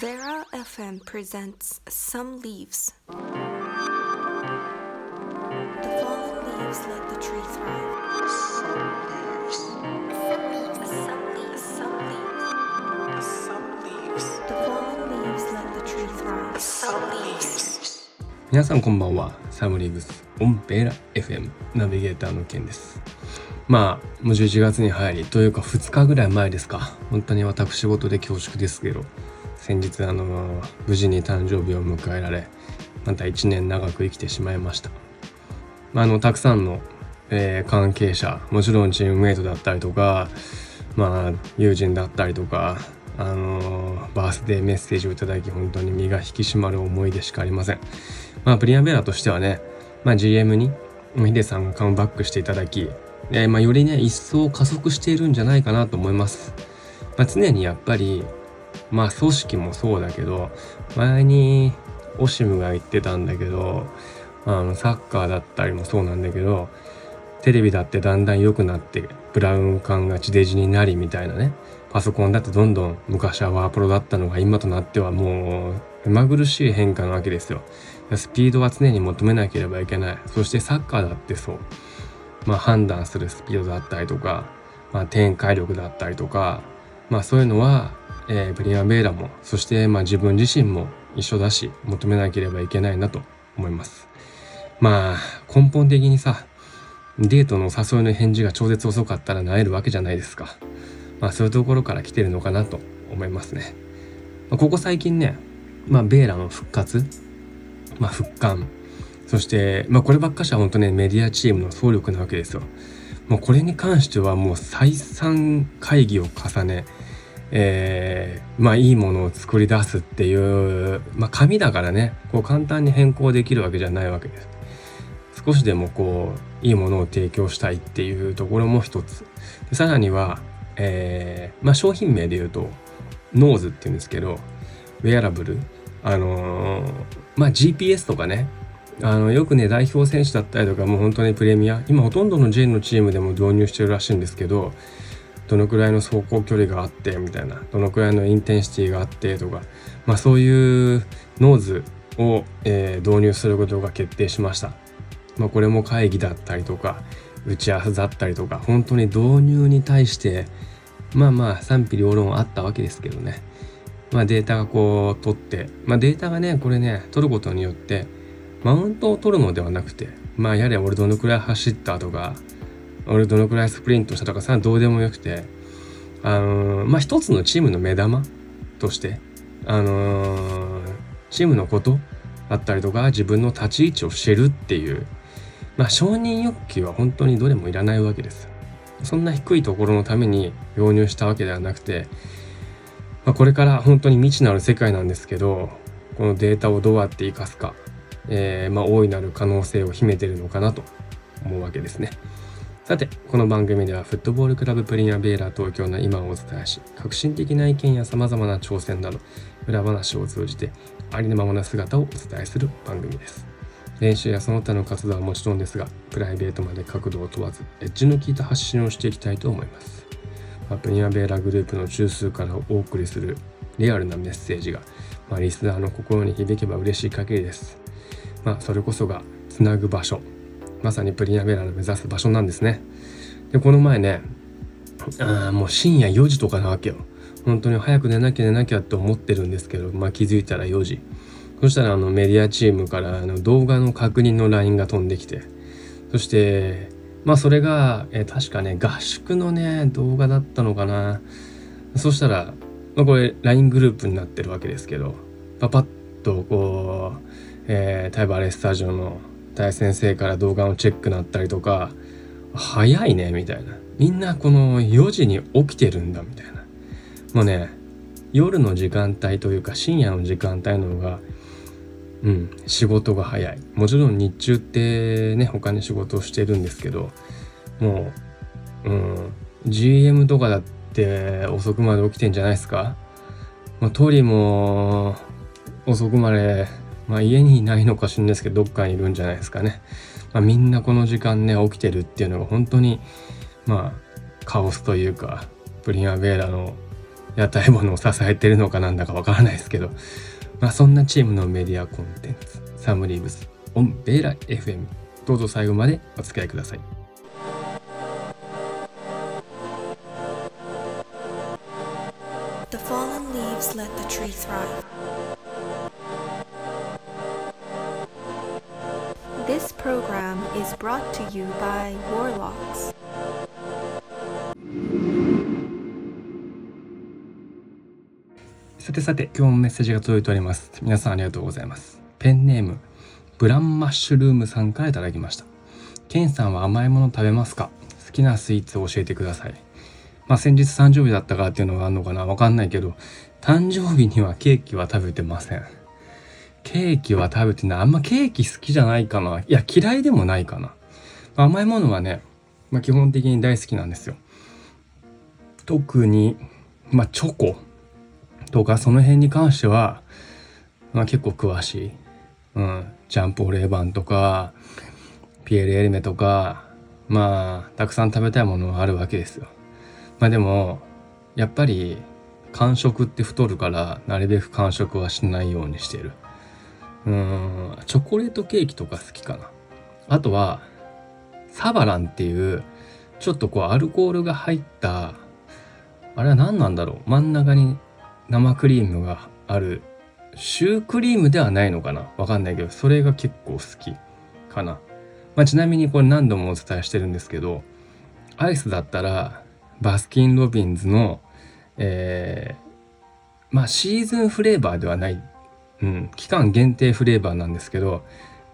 Vera FM presents Some Leaves. The fallen leaves let the tree thrive. Some leaves. Some leaves. Some leaves. Some leaves. The fallen leaves let the tree thrive. Some leaves. 皆さんこんばんはサムリーブスオンペーラ FM ナビゲーターのケンですまあもう11月に入りというか2日ぐらい前ですか本当に私事で恐縮ですけど先日あの無事に誕生日を迎えられまた1年長く生きてしまいました、まあ、あのたくさんの、えー関係者もちろんチームメイトだったりとかまあ友人だったりとかあのバースデーメッセージをいただき本当に身が引き締まる思いでしかありません。まあプリアベラとしてはね、まあ、GM にヒデさんがカムバックしていただき、えーまあ、よりね一層加速しているんじゃないかなと思います、まあ、常にやっぱりまあ組織もそうだけど前にオシムが言ってたんだけどあのサッカーだったりもそうなんだけどテレビだってだんだん良くなってブラウン管が地デジになりみたいなねパソコンだってどんどん昔はワープロだったのが今となってはもう目まぐるしい変化なわけですよ。スピードは常に求めなければいけない。そしてサッカーだってそう。まあ判断するスピードだったりとか、まあ、展開力だったりとかまあそういうのは、えープリマベーラもそしてまあ自分自身も一緒だし求めなければいけないなと思いますまあ根本的にさデートの誘いの返事が超絶遅かったらなえるわけじゃないですか。まあそういうところから来てるのかなと思いますね。まあここ最近ね、まあベーラの復活、まあ復刊、そして、まあこればっかしは本当ねメディアチームの総力なわけですよ。もうこれに関してはもう再三会議を重ね、えーまあいいものを作り出すっていう、まあ紙だからね、こう簡単に変更できるわけじゃないわけです。少しでもこういいものを提供したいっていうところも一つ。でさらには、えーまあ、商品名で言うとKnows っていうんですけどウェアラブル。あのーまあ GPS とかねあのよくね代表選手だったりとかもう本当にプレミア。今ほとんどの J のチームでも導入してるらしいんですけどどのくらいの走行距離があってみたいなどのくらいの intensity があってとかまあそういう Knows を、えー導入することが決定しました。まあ、これも会議だったりとか打ち合わせだったりとか本当に導入に対してまあまあ賛否両論あったわけですけどね、まあ、データがこう取って、まあ、データがねこれね取ることによってマウントを取るのではなくてまあやれ俺どのくらい走ったとか俺どのくらいスプリントしたとかさどうでもよくてあのーまあ一つのチームの目玉としてあのーチームのことだったりとか自分の立ち位置を知るっていうまあ承認欲求は本当にどれもいらないわけです。そんな低いところのために導入したわけではなくて、まあ、これから本当に未知なる世界なんですけどこのデータをどうやって生かすか、えーまあ大いなる可能性を秘めてるのかなと思うわけですね。さてこの番組ではフットボールクラブプリンアベーラ東京の今をお伝えし革新的な意見やさまざまな挑戦など裏話を通じてありのままな姿をお伝えする番組です。練習やその他の活動はもちろんですがプライベートまで角度を問わずエッジの効いた発信をしていきたいと思います、まあプリンアベーラグループの中枢からお送りするリアルなメッセージが、まあ、リスナーの心に響けば嬉しい限りです。まあそれこそがつなぐ場所。まさにプリンアベラの目指す場所なんですね。でこの前ねあもう深夜4時とかなわけよ。本当に早く寝なきゃ寝なきゃって思ってるんですけど、まあ、気づいたら4時。そしたらあのメディアチームからあの動画の確認の LINE が飛んできて。そしてまあそれが、え確かね合宿のね動画だったのかな。そしたら、まあ、これ LINE グループになってるわけですけどパパッとこう、えー、タイバレスタジオの大先生から動画のチェックなったりとか早いねみたいな。みんなこの4時に起きてるんだみたいな。もうね夜の時間帯というか深夜の時間帯の方がうん仕事が早い。もちろん日中ってね他に仕事をしてるんですけどもう、うん、GM とかだって遅くまで起きてんじゃないですか、まあ、トリも遅くまで、まあ、家にいないのかしんですけどどっかにいるんじゃないですかね、まあ、みんなこの時間ね起きてるっていうのが本当にまあカオスというかプリンアベーラの屋台物を支えてるのかなんだかわからないですけど、まあ、そんなチームのメディアコンテンツサムリーブスオンベーラ FM どうぞ最後までお付き合いください。The fallen leaves let the tree thrive. This program is brought to you by Warlocks. さてさて今日もメッセージが届いております。皆さんありがとうございます。ペンネームブランマッシュルームさんからいただきました。ケンさんは甘いもの食べますか？好きなスイーツを教えてください。まあ先日誕生日だったからっていうのがあるのかな？わかんないけど誕生日にはケーキは食べてません。ケーキは食べてない。あんまケーキ好きじゃないかな。いや嫌いでもないかな。甘いものはね、まあ、基本的に大好きなんですよ。特にまあチョコとかその辺に関しては、まあ、結構詳しい、うん、ジャンプオレーバンとかピエール・エルメとかまあたくさん食べたいものはあるわけですよ。まあでもやっぱり間食って太るからなるべく間食はしないようにしてる。うんチョコレートケーキとか好きかな。あとはサバランっていうちょっとこうアルコールが入ったあれは何なんだろう。真ん中に生クリームがあるシュークリームではないのかな。わかんないけどそれが結構好きかな、まあ、ちなみにこれ何度もお伝えしてるんですけどアイスだったらバスキン・ロビンズのえー、まあシーズンフレーバーではない、うん、期間限定フレーバーなんですけど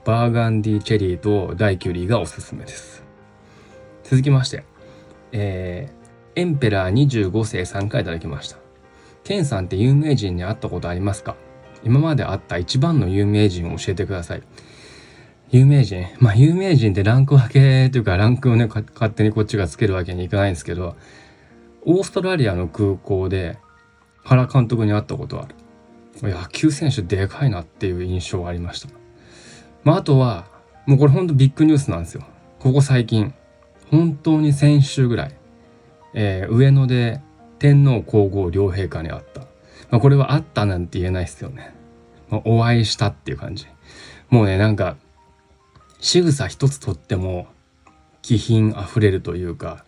バーガンディチェリーとダイキュリーがおすすめです。続きましてえー、エンペラー25世3回いただきました。ケンさんって有名人に会ったことありますか？今まで会った一番の有名人を教えてください。有名人？まあ有名人ってランク分けというかランクをね勝手にこっちがつけるわけにいかないんですけどオーストラリアの空港で原監督に会ったことある。野球選手でかいなっていう印象がありましたまああとはもうこれほんとビッグニュースなんですよここ最近本当に先週ぐらい、えー、上野で天皇皇后両陛下に会った。まあ、これは会ったなんて言えないですよね。まあ、お会いしたっていう感じ。もうね、なんか、仕草一つとっても気品あふれるというか、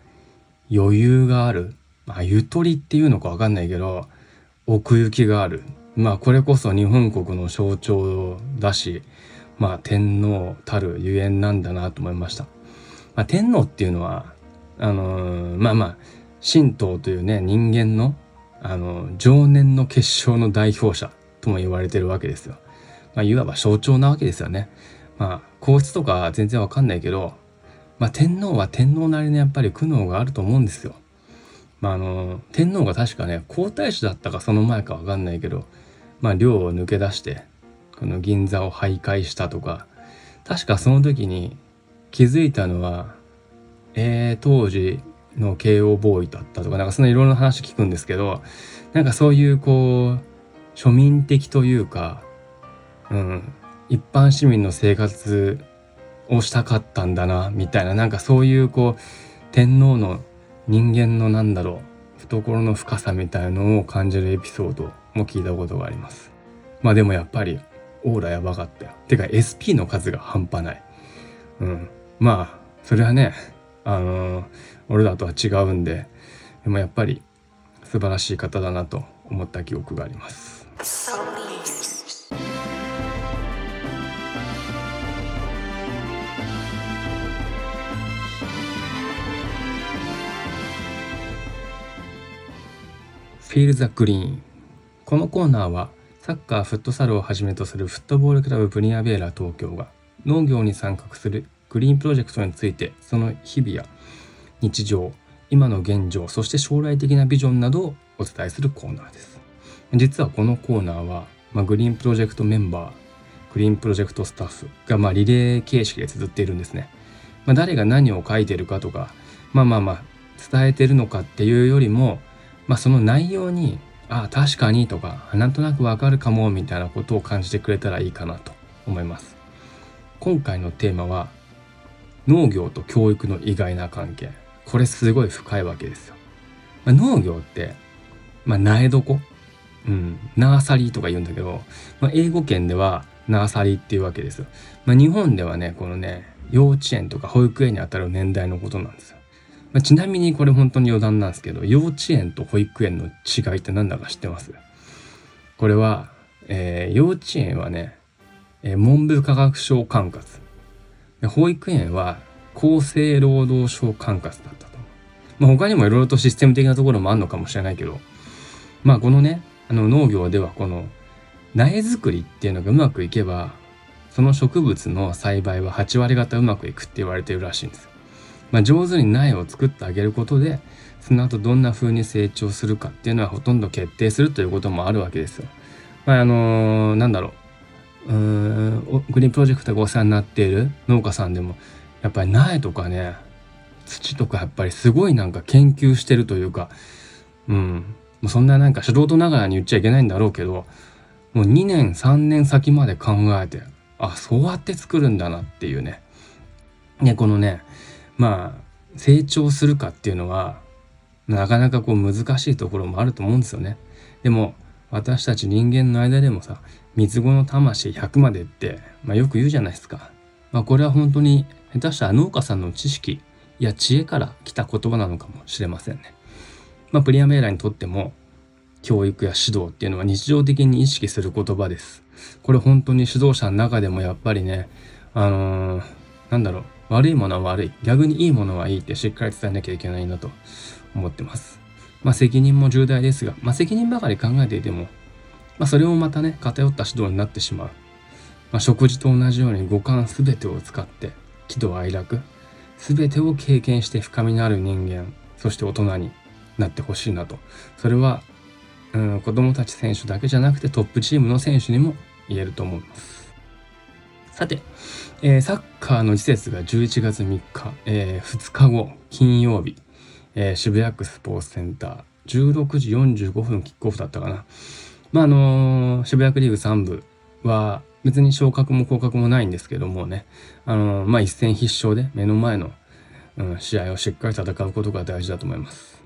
余裕がある。まあ、ゆとりっていうのかわかんないけど、奥行きがある。まあ、これこそ日本国の象徴だし、まあ、天皇たるゆえんなんだなと思いました。まあ、天皇っていうのは、あのー、まあまあ、神道というね人間のあの情念の結晶の代表者とも言われてるわけですよ。まあ、いわば象徴なわけですよね。まあ皇室とか全然わかんないけど、まあ、天皇は天皇なりのやっぱり苦悩があると思うんですよ。まあ、あの天皇が確かね皇太子だったかその前かわかんないけど、まあ、領を抜け出してこの銀座を徘徊したとか確かその時に気づいたのは、えー、当時の慶応ボーイだったとかなんかそんないろんな話聞くんですけどなんかそういうこう庶民的というか、うん、一般市民の生活をしたかったんだなみたいななんかそういうこう天皇の人間のなんだろう懐の深さみたいなのを感じるエピソードも聞いたことがあります。まあでもやっぱりオーラやばかったよ。てか SP の数が半端ない。うん。まあそれはねあの俺らとは違うんででもやっぱり素晴らしい方だなと思った記憶があります。Feel the Green このコーナーはサッカーフットサルをはじめとするフットボールクラブブニアベーラ東京が農業に参画するグリーンプロジェクトについてその日々や日常今の現状そして将来的なビジョンなどをお伝えするコーナーです。実はこのコーナーは、まあ、グリーンプロジェクトメンバーグリーンプロジェクトスタッフが、まあ、リレー形式で綴っているんですね、まあ、誰が何を書いてるかとかまあまあまあ伝えてるのかっていうよりも、まあ、その内容にああ確かにとかなんとなくわかるかもみたいなことを感じてくれたらいいかなと思います今回のテーマは農業と教育の意外な関係これすごい深いわけですよ、まあ、農業ってまあ、苗床、うん、ナーサリーとか言うんだけど、まあ、英語圏ではナーサリーっていうわけですよ。まあ、日本ではね、このね、幼稚園とか保育園にあたる年代のことなんですよ。まあ、ちなみにこれ本当に余談なんですけど、幼稚園と保育園の違いって何だか知ってます？これは、えー、幼稚園はね、えー、文部科学省管轄。保育園は厚生労働省管轄だったと。まあ、他にもいろいろとシステム的なところもあるのかもしれないけど、まあこのね、あの農業ではこの苗作りっていうのがうまくいけば、その植物の栽培は8割方うまくいくって言われてるらしいんです。まあ、上手に苗を作ってあげることで、その後どんな風に成長するかっていうのはほとんど決定するということもあるわけですよ。まあ、あのー、なんだろう。うーん、グリーンプロジェクトがお世話になっている農家さんでも、やっぱり苗とかね、土とかやっぱりすごいなんか研究してるというか、うん、そんななんか素人ながらに言っちゃいけないんだろうけど、もう2年3年先まで考えて、あ、そうやって作るんだなっていうね。ね、このね、まあ、成長するかっていうのは、なかなかこう難しいところもあると思うんですよね。でも、私たち人間の間でもさ、三つ子の魂100までって、まあ、よく言うじゃないですか。まあ、これは本当に下手したら農家さんの知識や知恵から来た言葉なのかもしれませんね。まあ、プリアメーラにとっても教育や指導っていうのは日常的に意識する言葉です。これ本当に指導者の中でもやっぱりね、あのー、なんだろう、悪いものは悪い、逆にいいものはいいってしっかり伝えなきゃいけないなと思ってます。まあ責任も重大ですが、まあ責任ばかり考えていても、まあそれもまたね、偏った指導になってしまう。まあ食事と同じように五感すべてを使って喜怒哀楽、すべてを経験して深みのある人間、そして大人になってほしいなと。それは、うん、子供たち選手だけじゃなくてトップチームの選手にも言えると思います。さて、えー、サッカーの施設が11月3日、えー、2日後、金曜日、えー、渋谷区スポーツセンター、16時45分キックオフだったかな。まあ、あのー、渋谷区リーグ3部は、別に昇格も降格もないんですけどもね、あのー、まあ、一戦必勝で目の前の、うん、試合をしっかり戦うことが大事だと思います。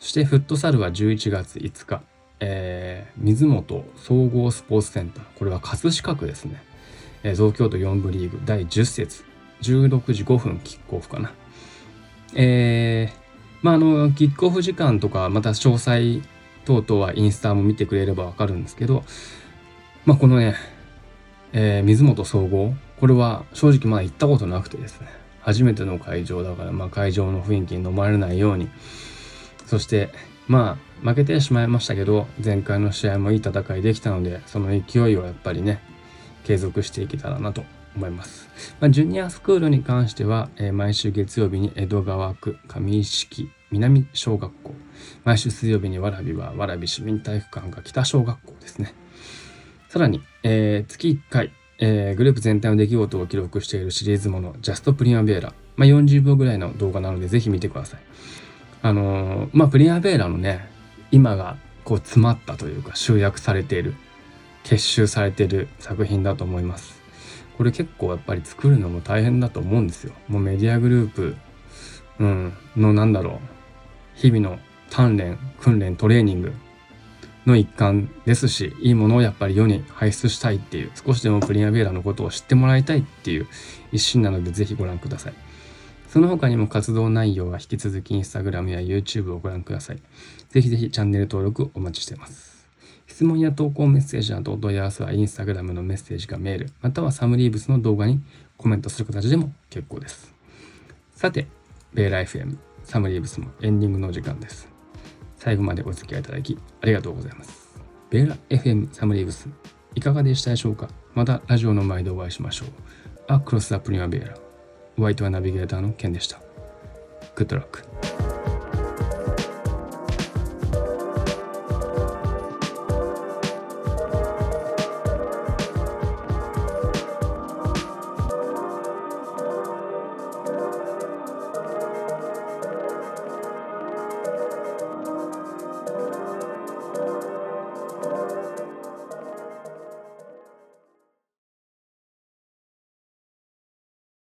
そしてフットサルは11月5日、えー、水本総合スポーツセンター。これは葛飾区ですね。えー、東京都4部リーグ第10節、16時5分キックオフかな。えー、まあ、あの、キックオフ時間とか、また詳細等々はインスタも見てくれればわかるんですけど、まあ、このね、えー、水本総合、これは正直まだ行ったことなくてですね、初めての会場だから、まあ、会場の雰囲気に飲まれないように、そして、まあ、負けてしまいましたけど、前回の試合もいい戦いできたので、その勢いをやっぱりね、継続していけたらなと思います。まあ、ジュニアスクールに関しては、えー、毎週月曜日に江戸川区上敷南小学校、毎週水曜日に蕨は蕨市民体育館が北小学校ですね。さらに、えー、月1回、えー、グループ全体の出来事を記録しているシリーズもの、ジャストプリマベーラ。まあ、40秒ぐらいの動画なので、ぜひ見てください。あのー、まあ、プリマベーラのね、今がこう詰まったというか集約されている結集されてる作品だと思います。これ結構やっぱり作るのも大変だと思うんですよ。もうメディアグループ、うん、のなんだろう、日々の鍛錬、訓練、トレーニングの一環ですし、いいものをやっぱり世に輩出したいっていう、少しでもプリンアベーラのことを知ってもらいたいっていう一心なのでぜひご覧ください。その他にも活動内容は引き続きインスタグラムや YouTube をご覧ください。ぜひぜひチャンネル登録お待ちしています。質問や投稿メッセージなどお問い合わせはインスタグラムのメッセージかメール、またはサムリーブスの動画にコメントする形でも結構です。さて、ベーラ FM サムリーブスもエンディングの時間です。最後までお付き合いいただきありがとうございます。ベーラ FM サムリーブスいかがでしたでしょうか？またラジオの前でお会いしましょう。アクロスアプリマベーラ。お相手はナビゲーターのケンでした。グッドラック。